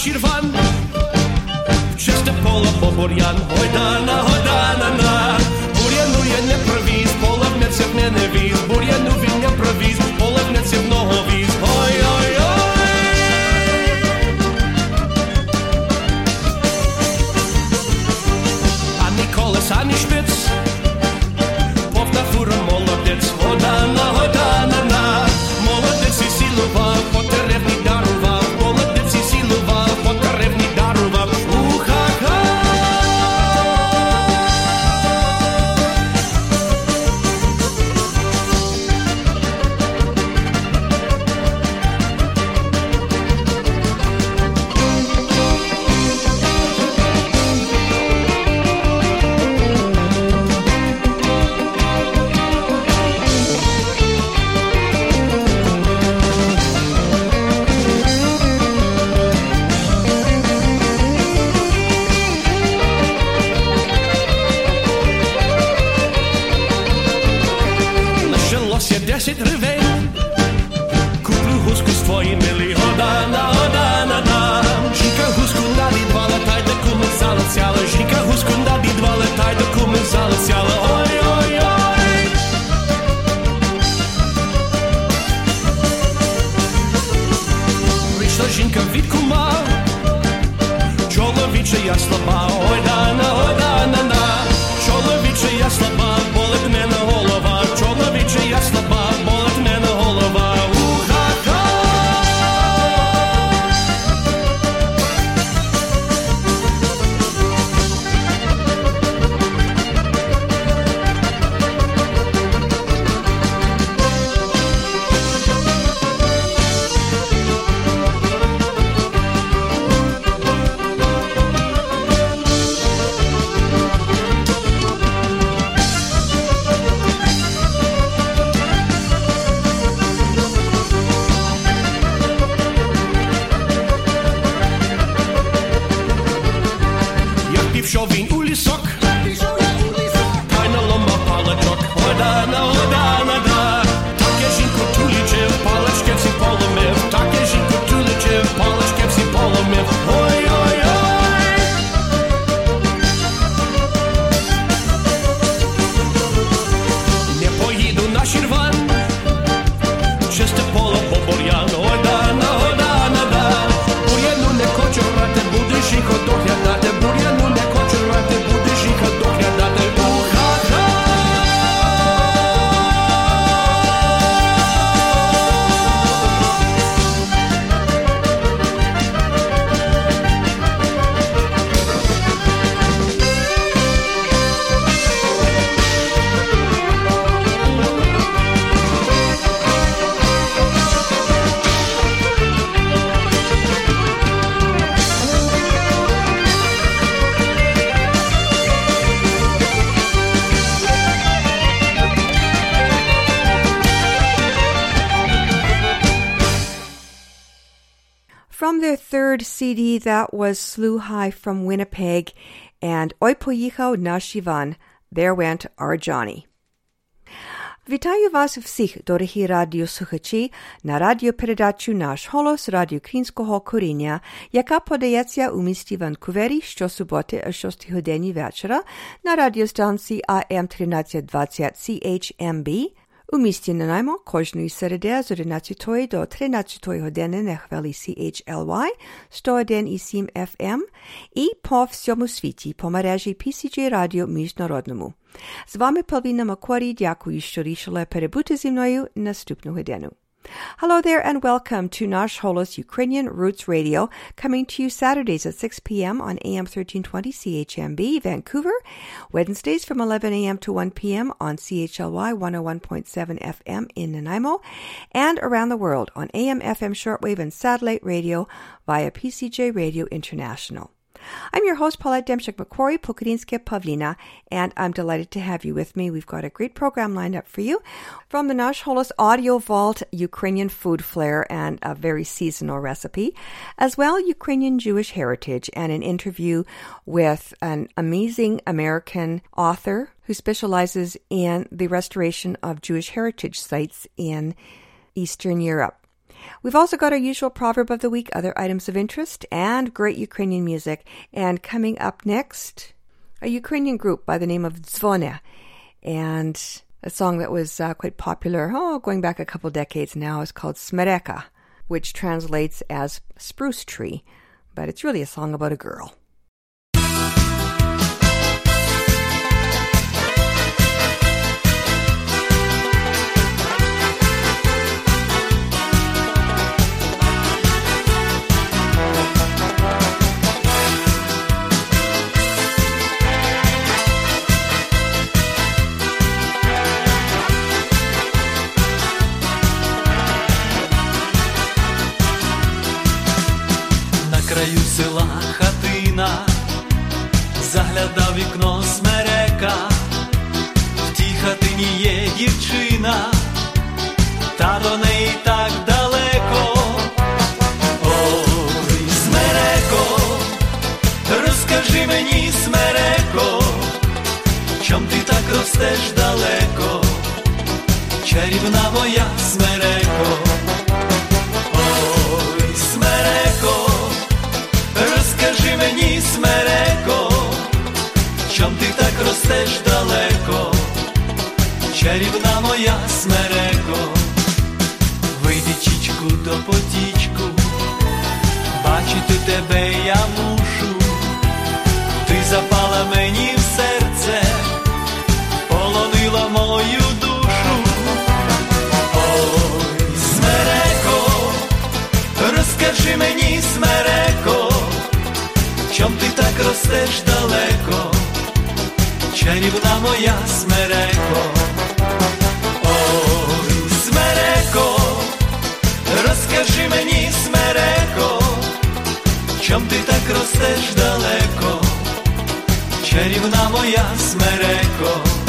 Schirwan Przez te pola poborian, oj da na CD, that was Slew High from Winnipeg and Oj poїхав на Shivan. There went our Johnny. Вітаю вас всіх, дорогі радіослухачі, на радіопередачу «Наш голос» радіо Українського коріння, яка подається у місті Ванкувері щосуботи о 6 годині вечора на радіостанції AM 1320 CHMB у місті Нанаймо кожної середи з 11 до 13 години на хвилі CHLY 101,7 FM і по всьому світі по мережі PCG Радіо Міжнародному. З вами Павліна Макорі, дякую, що рішили перебути зі мною наступну годину. Hello there and welcome to Nash Holos Ukrainian Roots Radio, coming to you Saturdays at 6 p.m. on AM 1320 CHMB, Vancouver, Wednesdays from 11 a.m. to 1 p.m. on CHLY 101.7 FM in Nanaimo, and around the world on AM, FM shortwave and satellite radio via PCJ Radio International. I'm your host, Paulette Demchuk MacQuarrie, Pokrinske Pavlina, and I'm delighted to have you with me. We've got a great program lined up for you from the Nash Holos Audio Vault, Ukrainian food flair, and a very seasonal recipe, as well Ukrainian Jewish heritage, and an interview with an amazing American author who specializes in the restoration of Jewish heritage sites in Eastern Europe. We've also got our usual proverb of the week, other items of interest, and great Ukrainian music. And coming up next, a Ukrainian group by the name of Dzvone, and a song that was uh, quite popular, oh, going back a couple decades now, is called Smereka, which translates as spruce tree, but it's really a song about a girl. Села хатина, заглядав вікно смерека, в тій хатині є дівчина, та до неї так ростеш далеко, чарівна моя смереко, ой, смереко, розкажи мені, смереко, чом ти так ростеш далеко, чарівна моя смереко.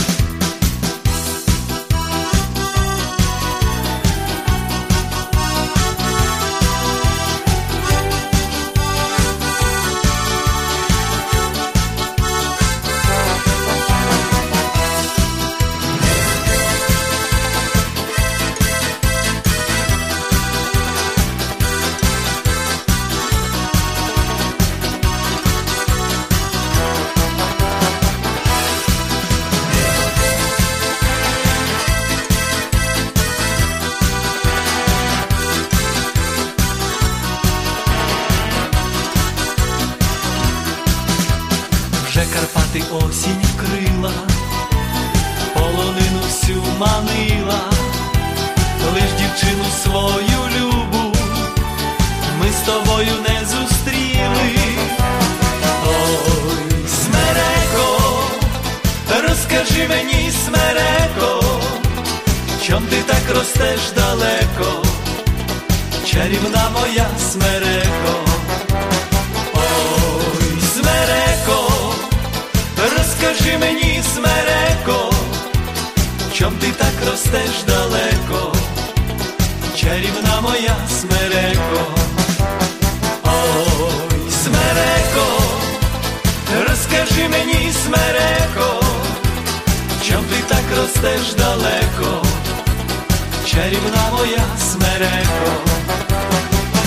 вже Карпати осінь вкрила, полонину всю манила, лиш дівчину свою любу, ми з тобою не зустріли, ой, смереко, розкажи мені, смереко, чом ти так ростеш далеко, чарівна моя смереко. Скажи мені, смереко, чом ти так ростеш далеко, чарівна моя смереко, ой, смереко, розкажи мені, смереко, чом ти так ростеш далеко, чарівна моя смереко,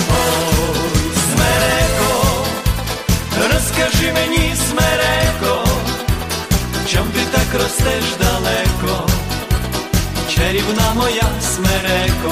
ой, смереко, розкажи мені, смереко ростеш далеко, чарівна моя смереко.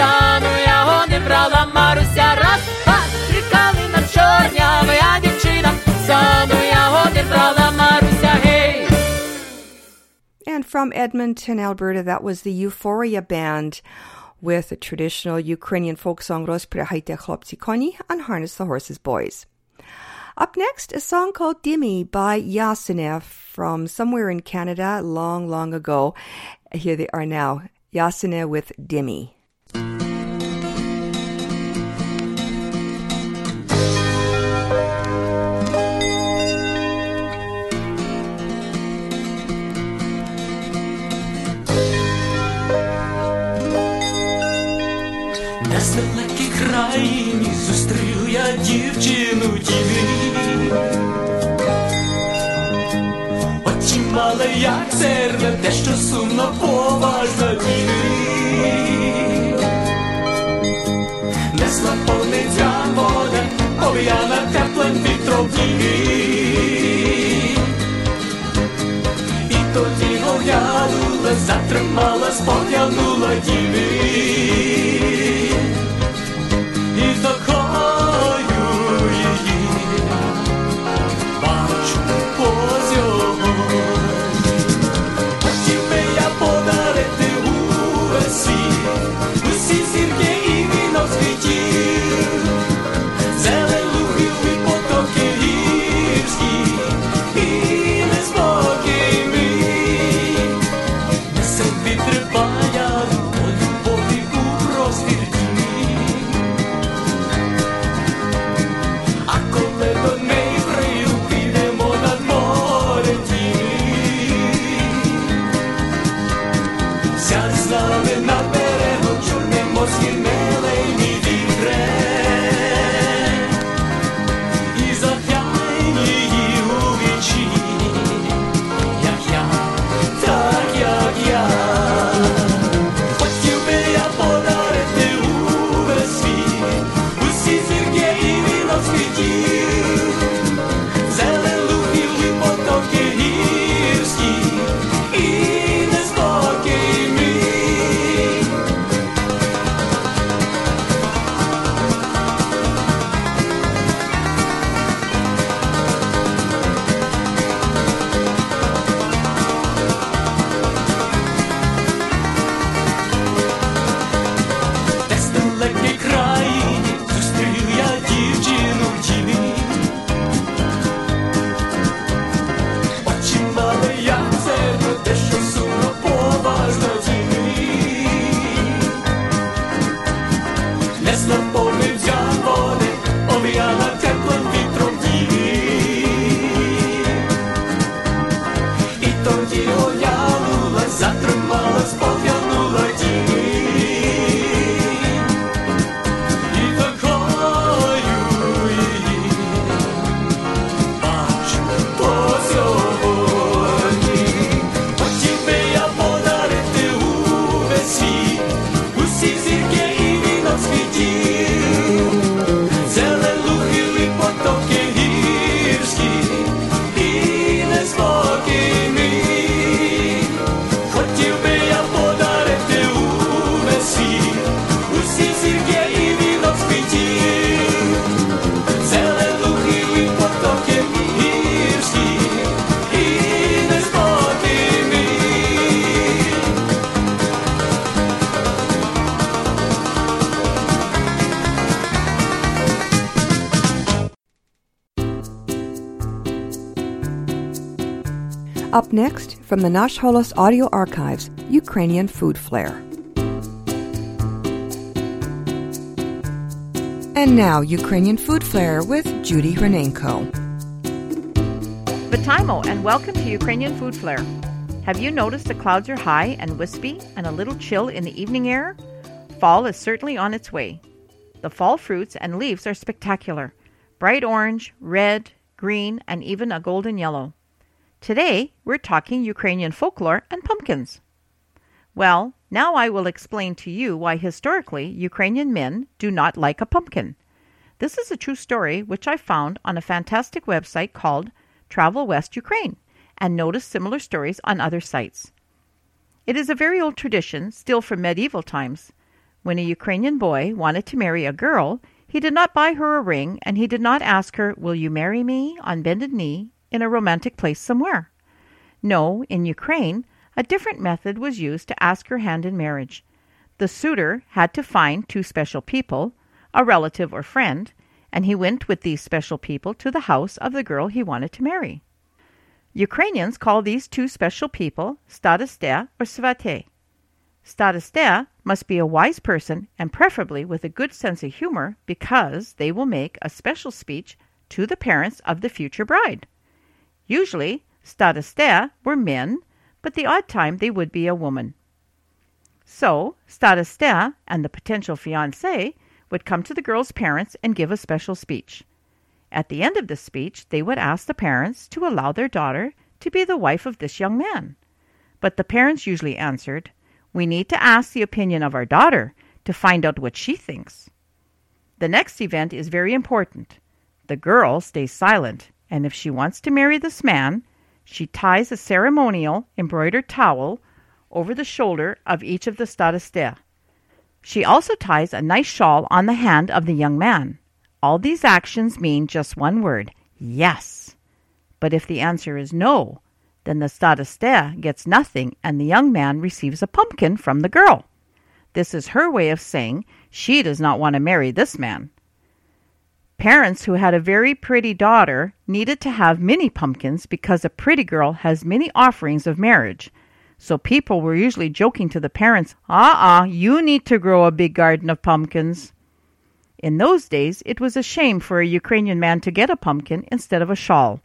дівчина, сану його не брала Маруся, раз, два, три калина чорнявая дівчина, сану його не брала Маруся, гей. And from Edmonton, Alberta, that was the Euphoria Band with a traditional Ukrainian folk song Rozprihajte Chlopci Koni and Harness the Horses Boys. Up next, a song called Dimmy by Yasenev from somewhere in Canada long, long ago. Here they are now. Yasenev with Dimmy. Дівчину тіві. Очі мали, як серне, дещо сумно поважна тіві. Несла повниця вода, пов'яна теплим вітром тіві. І тоді оглянула, затримала, спотягнула тіві. Зірки from the Nash Holos Audio Archives, Ukrainian Food Flair. And now, Ukrainian Food Flair with Judy Renenko. Vitaimo, and welcome to Ukrainian Food Flair. Have you noticed the clouds are high and wispy and a little chill in the evening air? Fall is certainly on its way. The fall fruits and leaves are spectacular bright orange, red, green, and even a golden yellow. Today, we're talking Ukrainian folklore and pumpkins. Well, now I will explain to you why historically Ukrainian men do not like a pumpkin. This is a true story which I found on a fantastic website called Travel West Ukraine and noticed similar stories on other sites. It is a very old tradition, still from medieval times. When a Ukrainian boy wanted to marry a girl, he did not buy her a ring and he did not ask her, Will you marry me? on bended knee in a romantic place somewhere. No, in Ukraine, a different method was used to ask her hand in marriage. The suitor had to find two special people, a relative or friend, and he went with these special people to the house of the girl he wanted to marry. Ukrainians call these two special people staroste or svate. Staroste must be a wise person and preferably with a good sense of humor because they will make a special speech to the parents of the future bride. Usually, staroste were men, but the odd time they would be a woman. So, staroste and the potential fiancé would come to the girl's parents and give a special speech. At the end of the speech, they would ask the parents to allow their daughter to be the wife of this young man. But the parents usually answered, We need to ask the opinion of our daughter to find out what she thinks. The next event is very important. The girl stays silent, and if she wants to marry this man, she ties a ceremonial embroidered towel over the shoulder of each of the staroste. She also ties a nice shawl on the hand of the young man. All these actions mean just one word yes. But if the answer is no, then the staroste gets nothing and the young man receives a pumpkin from the girl. This is her way of saying she does not want to marry this man. Parents who had a very pretty daughter needed to have many pumpkins because a pretty girl has many offerings of marriage. So people were usually joking to the parents, Ah, uh-uh, you need to grow a big garden of pumpkins. In those days, it was a shame for a Ukrainian man to get a pumpkin instead of a shawl.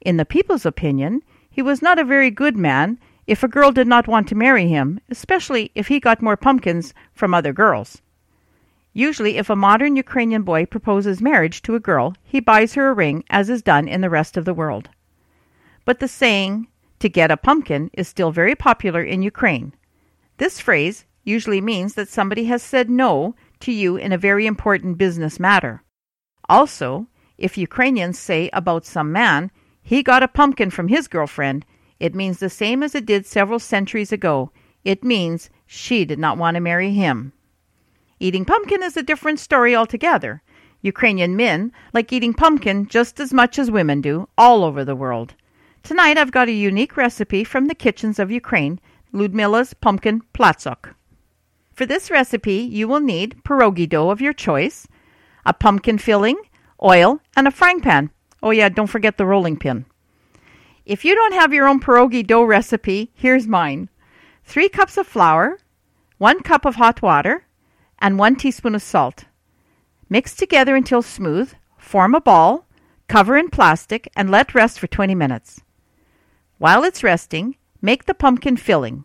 In the people's opinion, he was not a very good man if a girl did not want to marry him, especially if he got more pumpkins from other girls. Usually, if a modern Ukrainian boy proposes marriage to a girl, he buys her a ring, as is done in the rest of the world. But the saying, to get a pumpkin, is still very popular in Ukraine. This phrase usually means that somebody has said no to you in a very important business matter. Also, if Ukrainians say about some man, he got a pumpkin from his girlfriend, it means the same as it did several centuries ago. It means she did not want to marry him. Eating pumpkin is a different story altogether. Ukrainian men like eating pumpkin just as much as women do all over the world. Tonight I've got a unique recipe from the kitchens of Ukraine, Ludmila's Pumpkin Platsuk. For this recipe, you will need pierogi dough of your choice, a pumpkin filling, oil, and a frying pan. Oh yeah, don't forget the rolling pin. If you don't have your own pierogi dough recipe, here's mine. 3 cups of flour, 1 cup of hot water, and 1 teaspoon of salt. Mix together until smooth, form a ball, cover in plastic, and let rest for 20 minutes. While it's resting, make the pumpkin filling.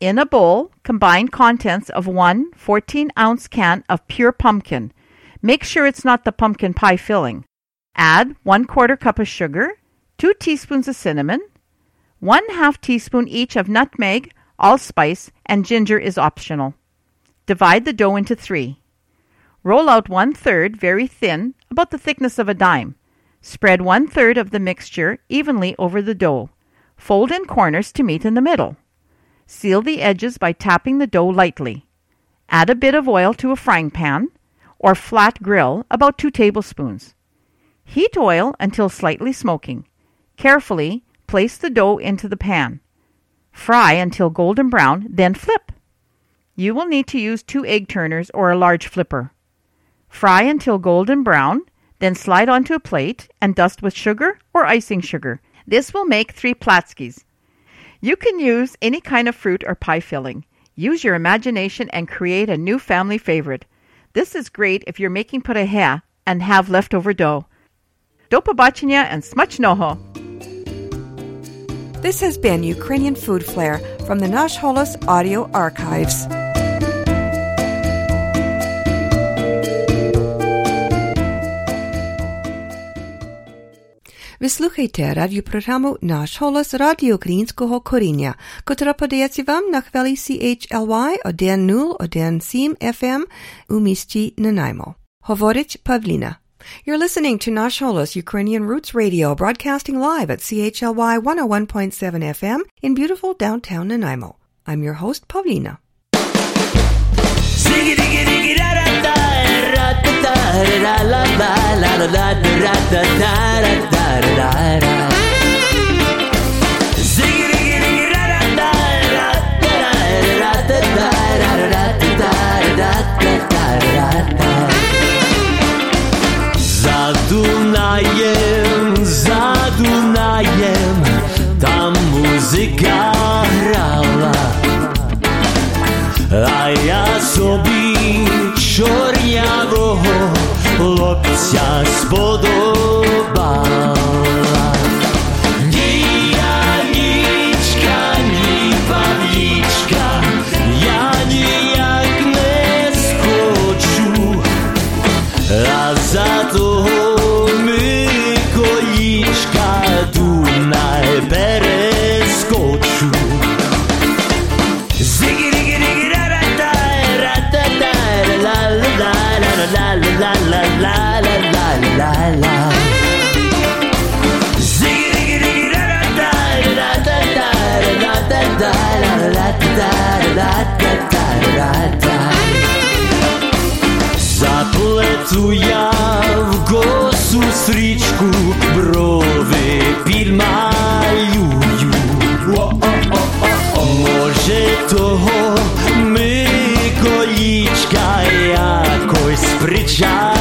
In a bowl, combine contents of one 14 ounce can of pure pumpkin. Make sure it's not the pumpkin pie filling. Add one quarter cup of sugar, two teaspoons of cinnamon, one half teaspoon each of nutmeg, allspice, and ginger is optional. Divide the dough into three. Roll out one third very thin, about the thickness of a dime. Spread one third of the mixture evenly over the dough. Fold in corners to meet in the middle. Seal the edges by tapping the dough lightly. Add a bit of oil to a frying pan or flat grill, about two tablespoons. Heat oil until slightly smoking. Carefully place the dough into the pan. Fry until golden brown, then flip. You will need to use two egg turners or a large flipper. Fry until golden brown, then slide onto a plate and dust with sugar or icing sugar. This will make three platskis. You can use any kind of fruit or pie filling. Use your imagination and create a new family favorite. This is great if you're making pureha and have leftover dough. Dopa pobaczenia and smacznoho! This has been Ukrainian Food Flair from the Nash Holos Audio Archives. Ви слухаєте радіопрограму «Наш голос Радіо Українського коріння», котра подається вам на хвилі CHLY 101.7 FM у місті Нанаймо. Говорить Павліна. You're listening to Nash Holos Ukrainian Roots Radio, broadcasting live at CHLY 101.7 FM in beautiful downtown Nanaimo. I'm your host, Pavlina. Дунаєм, за Дунаєм, там музика грала, а я собі чорнявого хлопця сподобала. Заплету я в косу стрічку, брови підмалюю. Може того Миколічка якось причарую.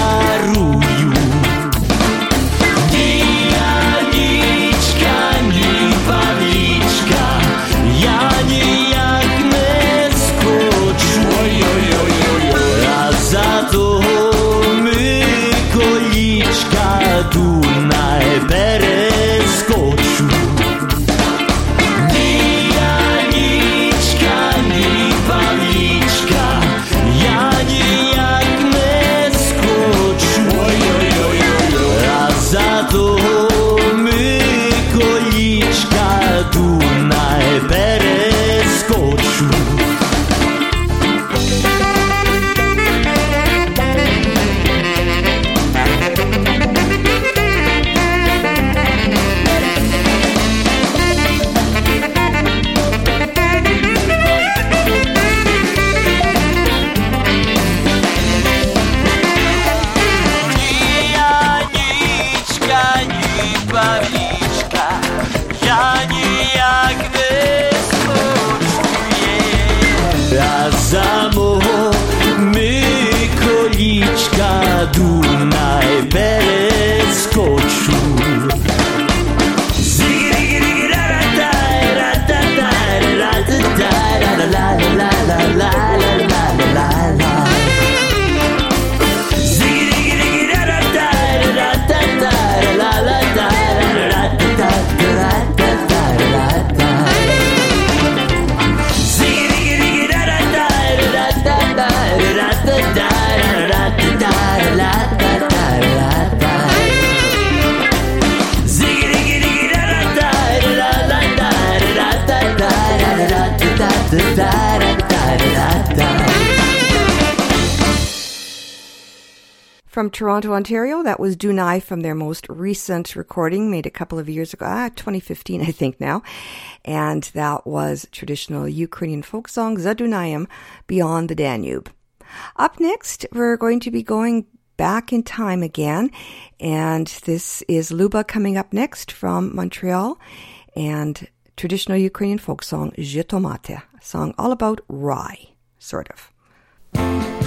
Toronto, Ontario, that was Dunai from their most recent recording made a couple of years ago, ah, 2015, I think now. And that was traditional Ukrainian folk song Zadunayim Beyond the Danube. Up next, we're going to be going back in time again. And this is Luba coming up next from Montreal and traditional Ukrainian folk song Jitomate, a song all about rye, sort of.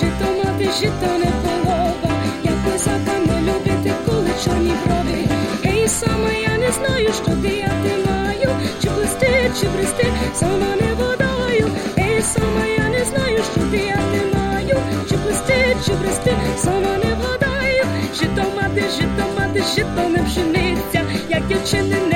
Жито мати, жито не полова. Як козака не любити, коли чорні брови. Ей, саме я не знаю, що діяти маю. Чи плести, чи брести, сама не водою. Ей, саме я не знаю, що діяти маю. Чи плести, чи брести, сама не водою. Жито мати, жито мати, жито не пшениця. Як дівчини не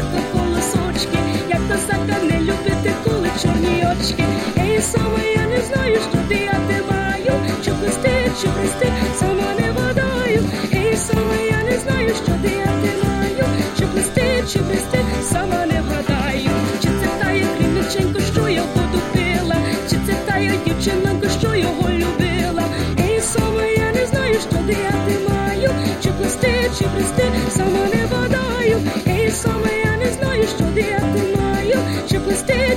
ходять по колосочки, як козака не любити, коли чорні очки. Ей, сама я не знаю, що ти я ти маю, чи пусти, чи прости, сама не вгадаю. Ей, сама я не знаю, що ти я ти маю, чи пусти, чи прости, сама не вгадаю. Чи це та я що я буду пила, чи це та я дівчинка, що його любила. Ей, не знаю, що я не маю, чи пусти, чи прости, сама не вгадаю. Ей, сама я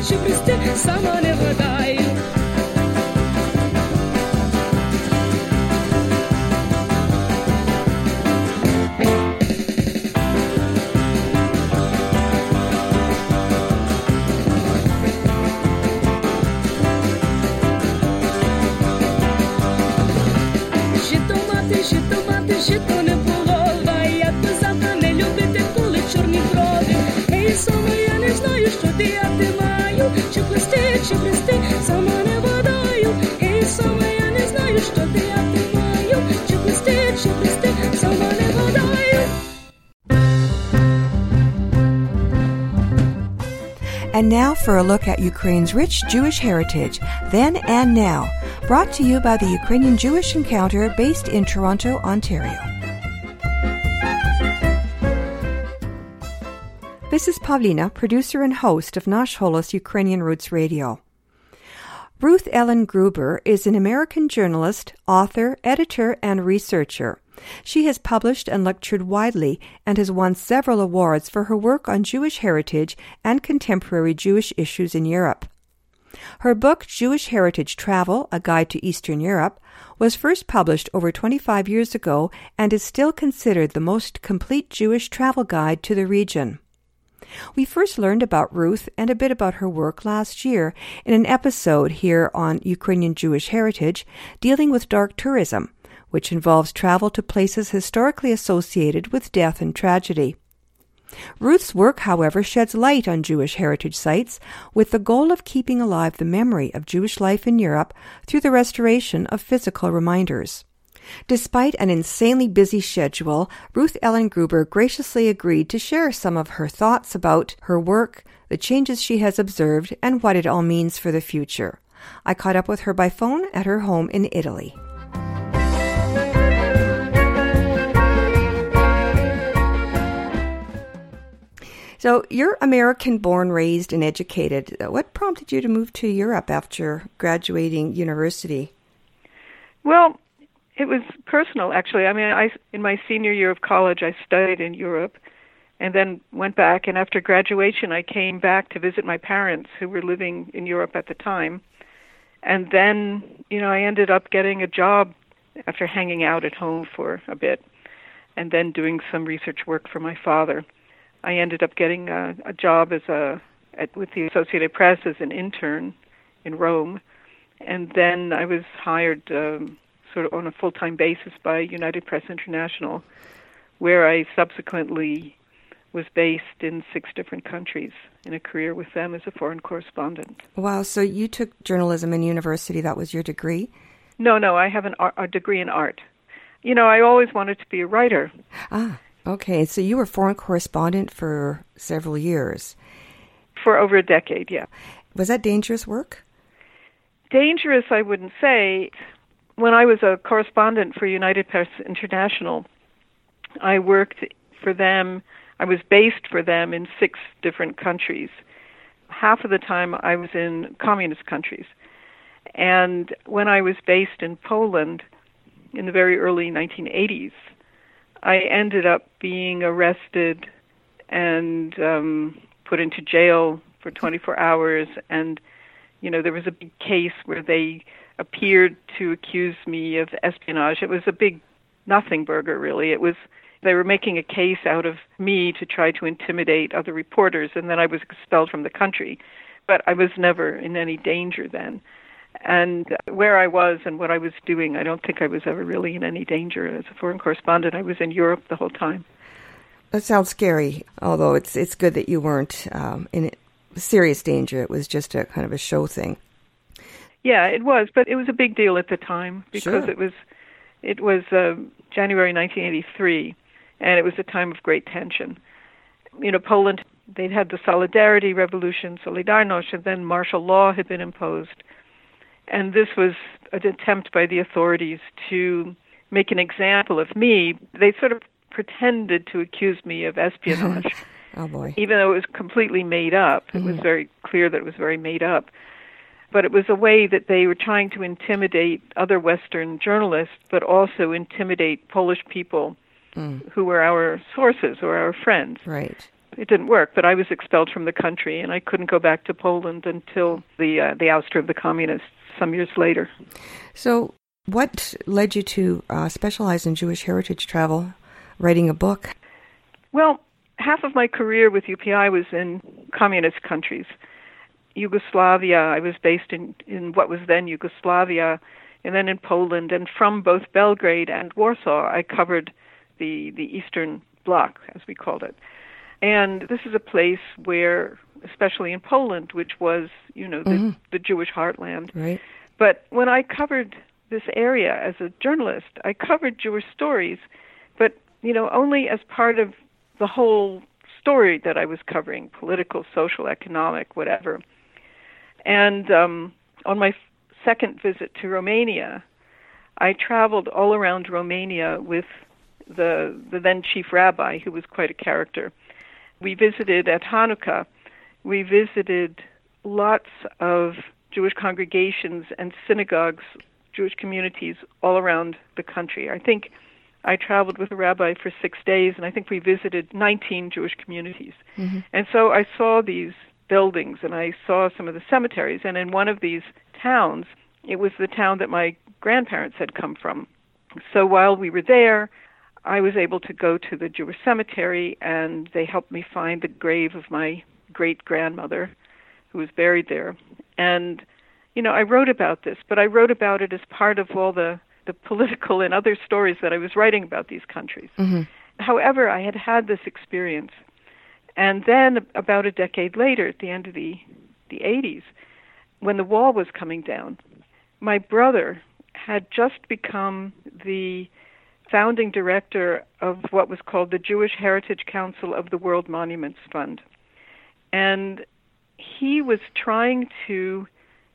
și vreste să mă nevădai And now for a look at Ukraine's rich Jewish heritage, then and now, brought to you by the Ukrainian Jewish Encounter based in Toronto, Ontario. This is Pavlina, producer and host of Nash Holos Ukrainian Roots Radio. Ruth Ellen Gruber is an American journalist, author, editor, and researcher. She has published and lectured widely and has won several awards for her work on Jewish heritage and contemporary Jewish issues in Europe. Her book, Jewish Heritage Travel A Guide to Eastern Europe, was first published over 25 years ago and is still considered the most complete Jewish travel guide to the region. We first learned about Ruth and a bit about her work last year in an episode here on Ukrainian Jewish heritage dealing with dark tourism, which involves travel to places historically associated with death and tragedy. Ruth's work, however, sheds light on Jewish heritage sites with the goal of keeping alive the memory of Jewish life in Europe through the restoration of physical reminders. Despite an insanely busy schedule, Ruth Ellen Gruber graciously agreed to share some of her thoughts about her work, the changes she has observed, and what it all means for the future. I caught up with her by phone at her home in Italy. So, you're American born, raised, and educated. Uh, what prompted you to move to Europe after graduating university? Well, it was personal, actually. I mean, I in my senior year of college, I studied in Europe, and then went back. And after graduation, I came back to visit my parents, who were living in Europe at the time. And then, you know, I ended up getting a job after hanging out at home for a bit, and then doing some research work for my father. I ended up getting a, a job as a at, with the Associated Press as an intern in Rome, and then I was hired um, sort of on a full-time basis by United Press International, where I subsequently was based in six different countries in a career with them as a foreign correspondent. Wow, so you took journalism in university, that was your degree? No, no, I have an a degree in art. You know, I always wanted to be a writer. Ah, okay. So you were foreign correspondent for several years. For over a decade, yeah. Was that dangerous work? Dangerous, I wouldn't say. When I was a correspondent for United Press International, I worked for them, I was based for them in six different countries. Half of the time I was in communist countries. And when I was based in Poland in the very early 1980s, I ended up being arrested and um, put into jail for 24 hours. And, you know, there was a big case where they appeared to accuse me of espionage. It was a big nothing burger, really. It was they were making a case out of me to try to intimidate other reporters, and then I was expelled from the country. But I was never in any danger then. And where I was and what I was doing, I don't think I was ever really in any danger as a foreign correspondent. I was in Europe the whole time. That sounds scary, although it's it's good that you weren't um, in serious danger. It was just a kind of a show thing. Yeah, it was, but it was a big deal at the time because Sure. it was it was uh, January 1983, and it was a time of great tension. You know, Poland they'd had the Solidarity Revolution, Solidarność, and then martial law had been imposed, And this was an attempt by the authorities to make an example of me. They sort of pretended to accuse me of espionage, Oh boy. even though it was completely made up. It was mm-hmm. very clear that it was very made up. But it was a way that they were trying to intimidate other Western journalists, but also intimidate Polish people mm. who were our sources or our friends. Right. It didn't work, but I was expelled from the country, and I couldn't go back to Poland until the uh, the ouster of the communists some years later. So, what led you to uh, specialize in Jewish heritage travel, writing a book? Well, half of my career with UPI was in communist countries. Yugoslavia, I was based in, in what was then Yugoslavia, and then in Poland, and from both Belgrade and Warsaw, I covered the, the Eastern Bloc, as we called it. And this is a place where, especially in Poland, which was, you know, the, the Jewish heartland, Right. but when I covered this area as a journalist, I covered Jewish stories, but you know only as part of the whole story that I was covering: political, social, economic, whatever. And um, on my second visit to Romania, I traveled all around Romania with the the then chief rabbi, who was quite a character. We visited at Hanukkah. We visited lots of Jewish congregations and synagogues, Jewish communities all around the country. I think I traveled with a rabbi for six days, and I think we visited 19 Jewish communities. Mm-hmm. And so I saw these buildings, and I saw some of the cemeteries. And in one of these towns, it was the town that my grandparents had come from. So while we were there, I was able to go to the Jewish cemetery, and they helped me find the grave of my great grandmother, who was buried there. And, you know, I wrote about this, but I wrote about it as part of all the, the political and other stories that I was writing about these countries. Mm-hmm. However, I had had this experience. And then, about a decade later, at the end of the, the 80s, when the wall was coming down, my brother had just become the founding director of what was called the Jewish Heritage Council of the World Monuments Fund. And he was trying to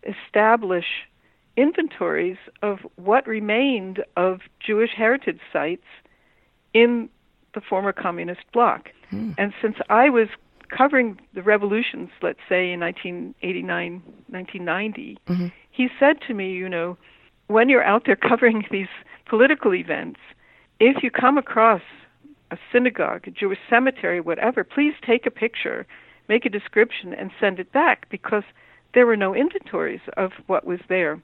establish inventories of what remained of Jewish heritage sites in the former communist bloc. Hmm. And since I was covering the revolutions, let's say in 1989, 1990, mm-hmm. he said to me, you know, when you're out there covering these political events, if you come across a synagogue, a Jewish cemetery, whatever, please take a picture, make a description, and send it back because there were no inventories of what was there.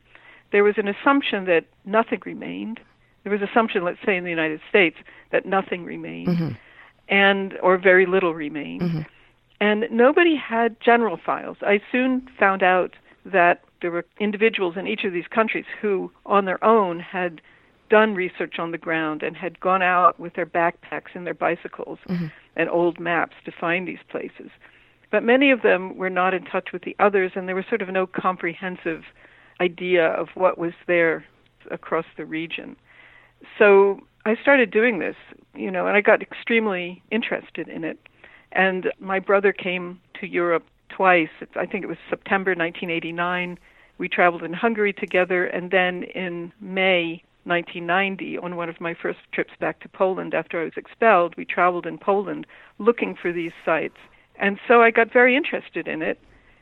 There was an assumption that nothing remained. There was assumption, let's say in the United States, that nothing remained, mm-hmm. and or very little remained, mm-hmm. and nobody had general files. I soon found out that there were individuals in each of these countries who, on their own, had done research on the ground and had gone out with their backpacks and their bicycles mm-hmm. and old maps to find these places. But many of them were not in touch with the others, and there was sort of no comprehensive idea of what was there across the region. So I started doing this, you know, and I got extremely interested in it. And my brother came to Europe twice. I think it was September 1989. We traveled in Hungary together, and then in May 1990, on one of my first trips back to Poland after I was expelled, we traveled in Poland looking for these sites. And so I got very interested in it.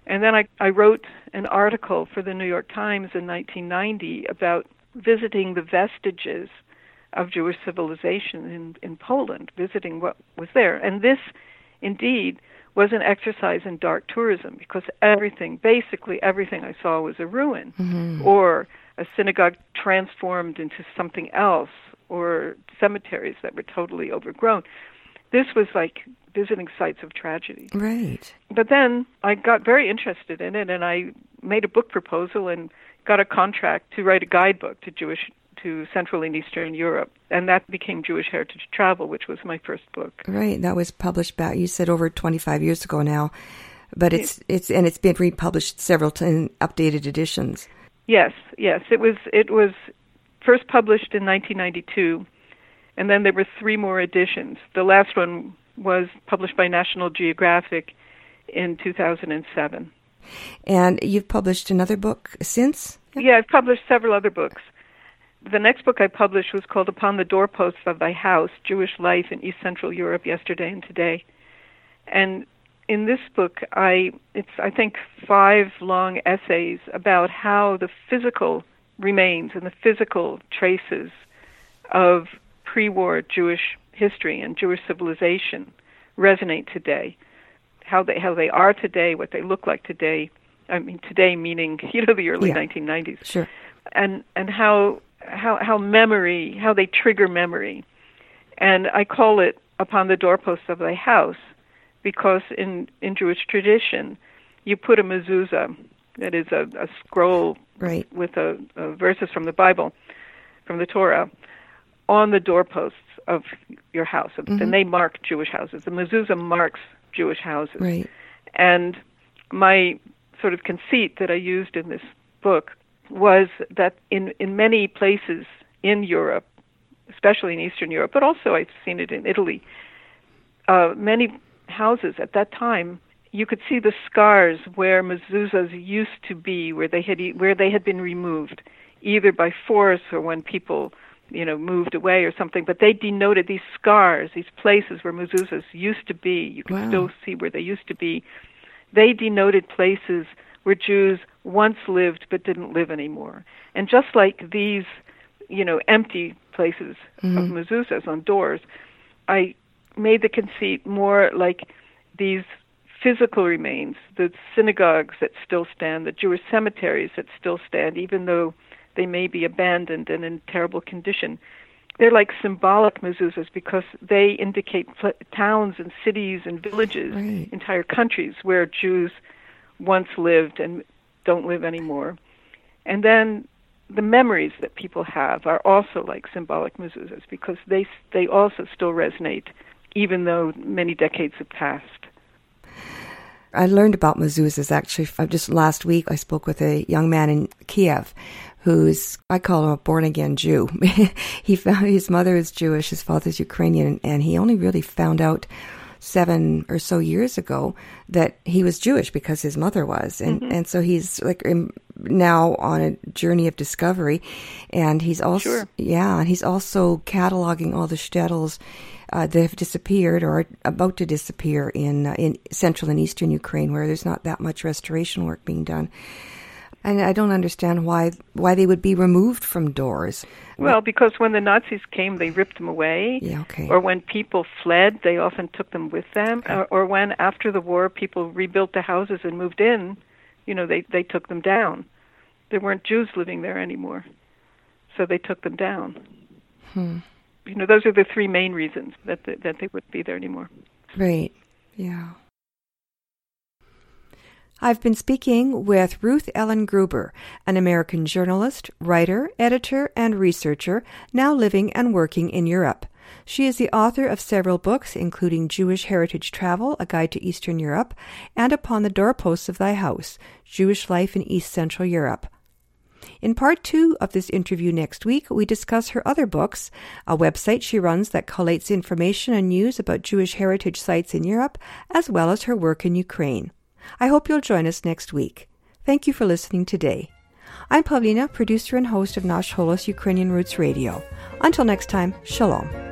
And then I, I wrote an article for the New York Times in 1990 about visiting the vestiges of Jewish civilization in, in Poland, visiting what was there. And this, indeed, was an exercise in dark tourism because everything, basically everything I saw was a ruin mm-hmm. or a synagogue transformed into something else or cemeteries that were totally overgrown. This was like visiting sites of tragedy. Right. But then I got very interested in it and I made a book proposal and got a contract to write a guidebook to Jewish to Central and Eastern Europe. And that became Jewish Heritage Travel, which was my first book. Right. That was published back. You said over twenty five years ago now, but it's it's and it's been republished several t- in updated editions. Yes, yes. It was it was first published in 1992 and then there were three more editions. The last one was published by National Geographic in 2007. And you've published another book since. Yeah, I've published several other books. The next book I published was called Upon the Doorposts of Thy House Jewish Life in East Central Europe Yesterday and Today. And in this book, I it's I think five long essays about how the physical remains and the physical traces of pre-war Jewish history and Jewish civilization resonate today. How they how they are today, what they look like today. I mean today meaning you know the early Yeah. 1990s Sure. and and how how how memory how they trigger memory and i call it upon the doorposts of thy house because in in jewish tradition you put a mezuzah that is a, a scroll Right. with a, a verses from the bible from the torah on the doorposts of your house and they mark jewish houses the mezuzah marks jewish houses Right. and my sort of conceit that I used in this book was that in, in many places in Europe, especially in Eastern Europe, but also I've seen it in Italy, uh, many houses at that time you could see the scars where mezuzahs used to be, where they had where they had been removed, either by force or when people, you know, moved away or something. But they denoted these scars, these places where mezuzahs used to be. You can Wow. still see where they used to be. They denoted places where Jews once lived but didn't live anymore. And just like these, you know, empty places of mm-hmm. mezuzahs on doors, I made the conceit more like these physical remains, the synagogues that still stand, the Jewish cemeteries that still stand, even though they may be abandoned and in terrible condition. They're like symbolic mezuzahs because they indicate pl- towns and cities and villages, Right. entire countries where Jews once lived and don't live anymore. And then the memories that people have are also like symbolic mezuzahs because they they also still resonate even though many decades have passed. I learned about mezuzahs actually just last week. I spoke with a young man in Kiev who's, I call him a born again Jew. he found his mother is Jewish, his father's Ukrainian, and he only really found out seven or so years ago that he was Jewish because his mother was. And, mm-hmm. and so he's like now on a journey of discovery. And he's also, Sure. yeah, and he's also cataloging all the shtetls uh, that have disappeared or are about to disappear in uh, in central and eastern Ukraine, where there's not that much restoration work being done. And I don't understand why why they would be removed from doors. Well, because when the Nazis came, they ripped them away. Yeah, okay. Or when people fled, they often took them with them. Or, or when after the war, people rebuilt the houses and moved in, you know, they they took them down. There weren't Jews living there anymore, so they took them down. You know, those are the three main reasons that the, that they wouldn't be there anymore. Right. Yeah. I've been speaking with Ruth Ellen Gruber, an American journalist, writer, editor, and researcher now living and working in Europe. She is the author of several books, including Jewish Heritage Travel, A Guide to Eastern Europe, and Upon the Doorposts of Thy House, Jewish Life in East Central Europe. In part two of this interview next week, we discuss her other books, a website she runs that collates information and news about Jewish heritage sites in Europe, as well as her work in Ukraine. I hope you'll join us next week. Thank you for listening today. I'm Pavlina, producer and host of Nash Holos Ukrainian Roots Radio. Until next time, shalom.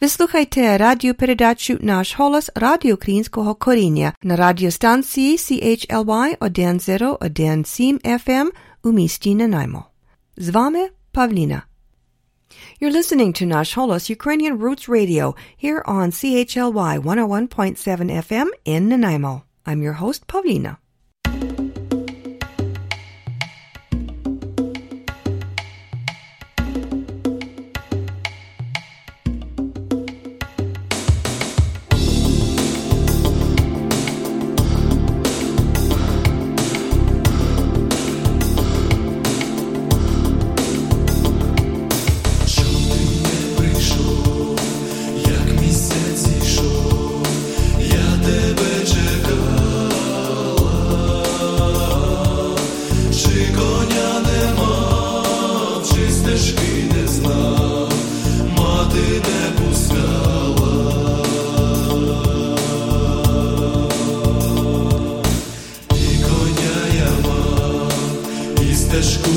Wysłuchajcie radio передачу Nasz Holos Radio Krinskoho Korinia na radiostancji CHLY 101.7 FM u misti na najmo. Z wami Pavlina. You're listening to Nash Holos Ukrainian Roots Radio here on CHLY 101.7 FM in Nanaimo. I'm your host, Pavlina. też ku.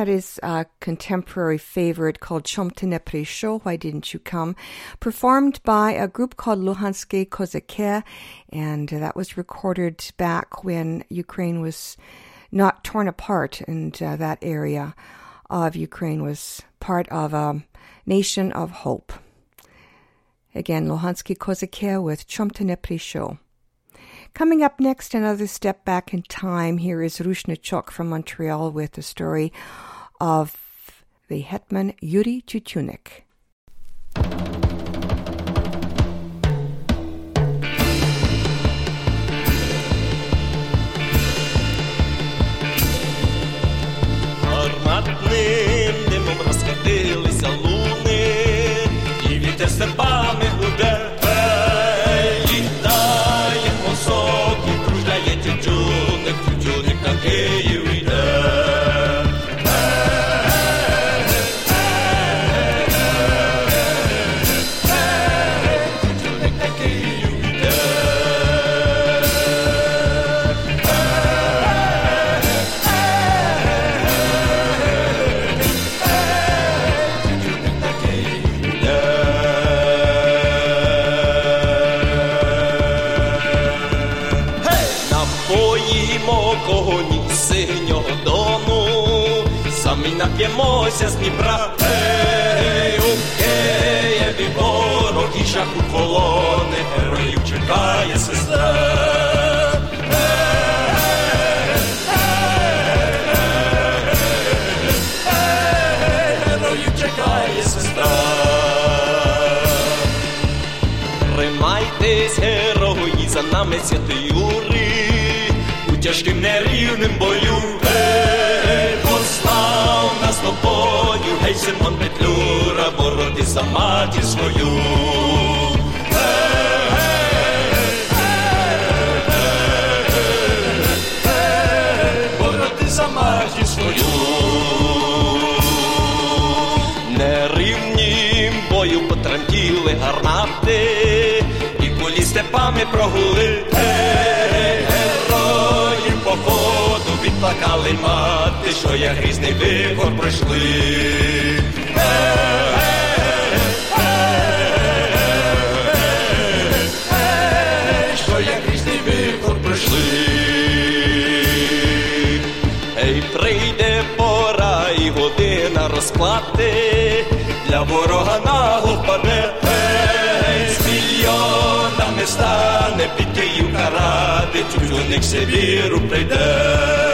That is a contemporary favorite called Chomtene Prisho, Why Didn't You Come? Performed by a group called Luhanske Kozake, and that was recorded back when Ukraine was not torn apart and uh, that area of Ukraine was part of a nation of hope. Again, Luhanske Kozake with Chomtene Prisho. Coming up next, another step back in time. Here is Rushnichok from Montreal with the story of the hetman Yuri Tiutiunnyk. Гарматним димом розкатилися луни, і вітер серпами гуде. Літає мозок і кружляє тютюник, тютюник такий. Нап'ємося з Дніпра. Ей, у Києві ворог і шаху колони. Героїв чекає сестра. Тримайтесь, герої, за нами святий Юрій, у тяжким нерівним бою. Симон Петлюра, бороти за матір свою. Бороти за матір свою. Нерівнім бою потремтіли гармати, і кулі степами прогули. Гей, Герої походу відплакали мати, що як грізний вихор пройшли. Що як грізний вихор пройшли. Ей, прийде пора і година розплати, для ворога наго впаде, ей, з мільйонами стане під Київ карати, тютюник Сибіру прийде.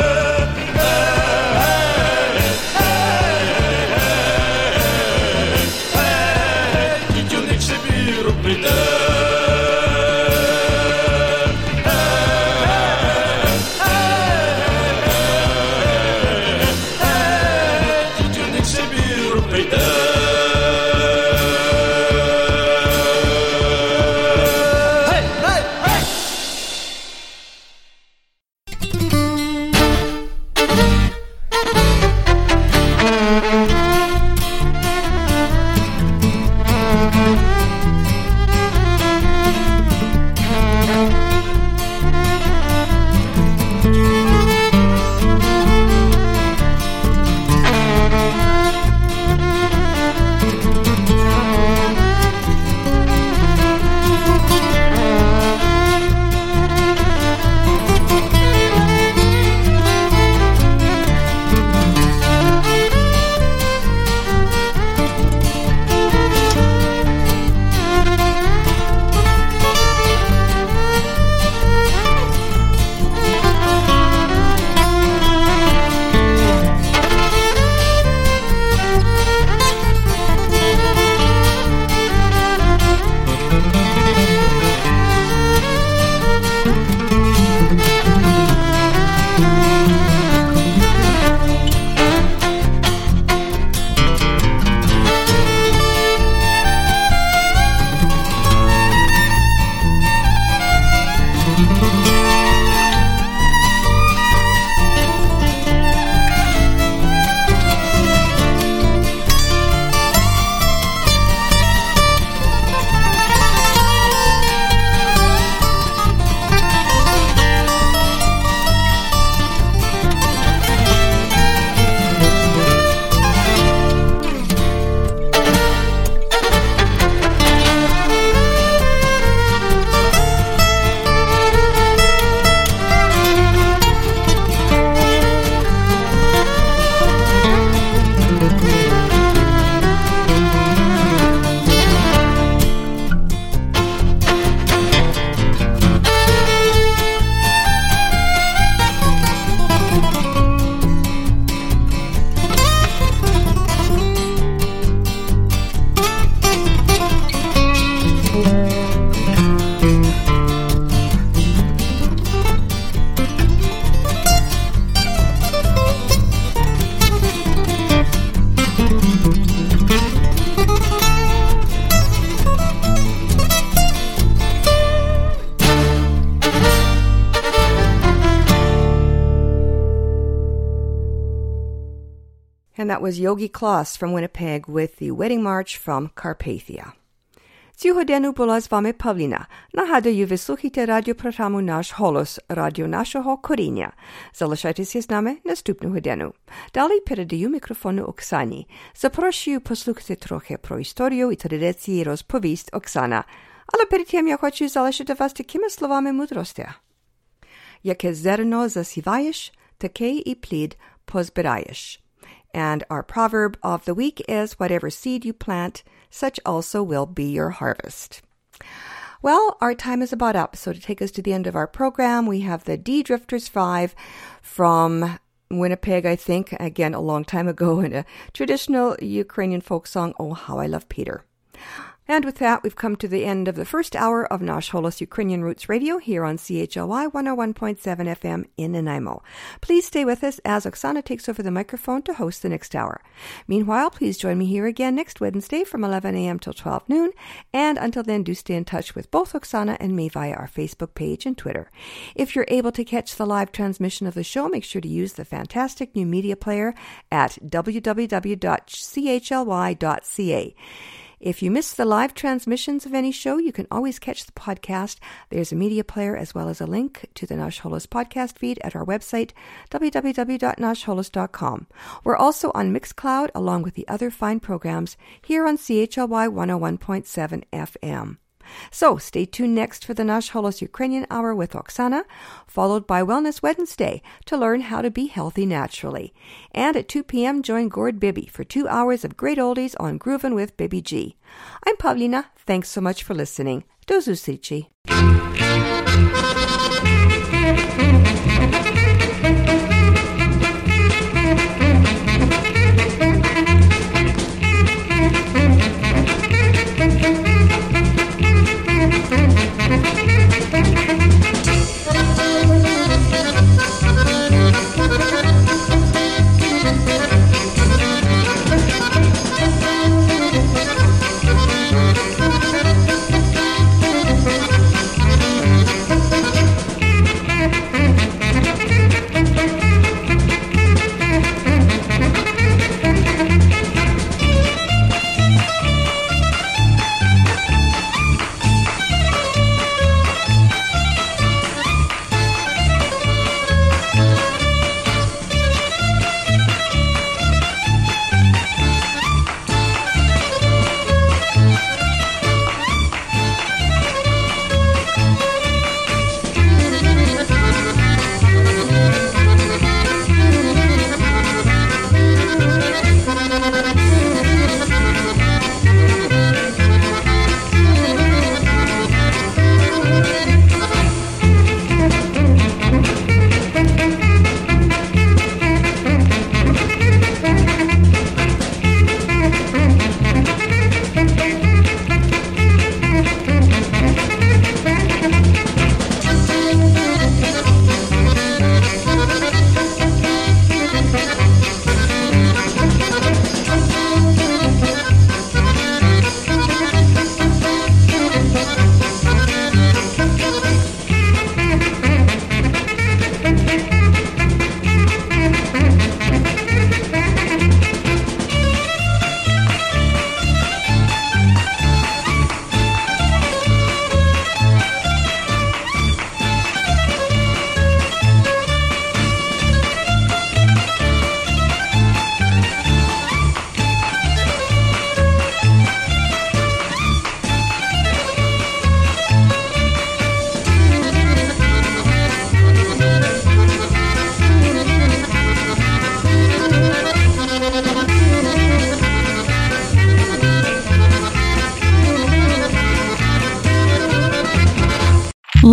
That was Yogi Kloss from Winnipeg with the Wedding March from Carpathia. Цю була з вами Павліна. Нагадую, ви слухайте радіопрограму «Наш голос» радіо нашого коріння. Залишайтеся з нами наступну годину. Далі передаю мікрофону Оксані. Запрошую послухати трохи про історію і традиції розповість Оксана. Але перед тим я хочу залишити вас такими словами мудрості. яке зерно засіваєш, таке і плід позбираєш. And our proverb of the week is whatever seed you plant, such also will be your harvest. Well, our time is about up. So to take us to the end of our program, we have the D Drifters 5 from Winnipeg, I think, again, a long time ago in a traditional Ukrainian folk song, Oh, How I Love Peter. And with that, we've come to the end of the first hour of Nash Holos Ukrainian Roots Radio here on CHLY 101.7 FM in Nanaimo. Please stay with us as Oksana takes over the microphone to host the next hour. Meanwhile, please join me here again next Wednesday from 11 a.m. till 12 noon. And until then, do stay in touch with both Oksana and me via our Facebook page and Twitter. If you're able to catch the live transmission of the show, make sure to use the fantastic new media player at www.chly.ca. If you miss the live transmissions of any show, you can always catch the podcast. There's a media player as well as a link to the Nash Holos podcast feed at our website, www.nashholos.com. We're also on Mixcloud along with the other fine programs here on CHLY 101.7 FM. So stay tuned next for the Nash Holos Ukrainian Hour with Oksana, followed by Wellness Wednesday to learn how to be healthy naturally. And at 2 p.m., join Gord Bibby for two hours of great oldies on Groovin' with Bibby G. I'm Pavlina. Thanks so much for listening. Do zusici.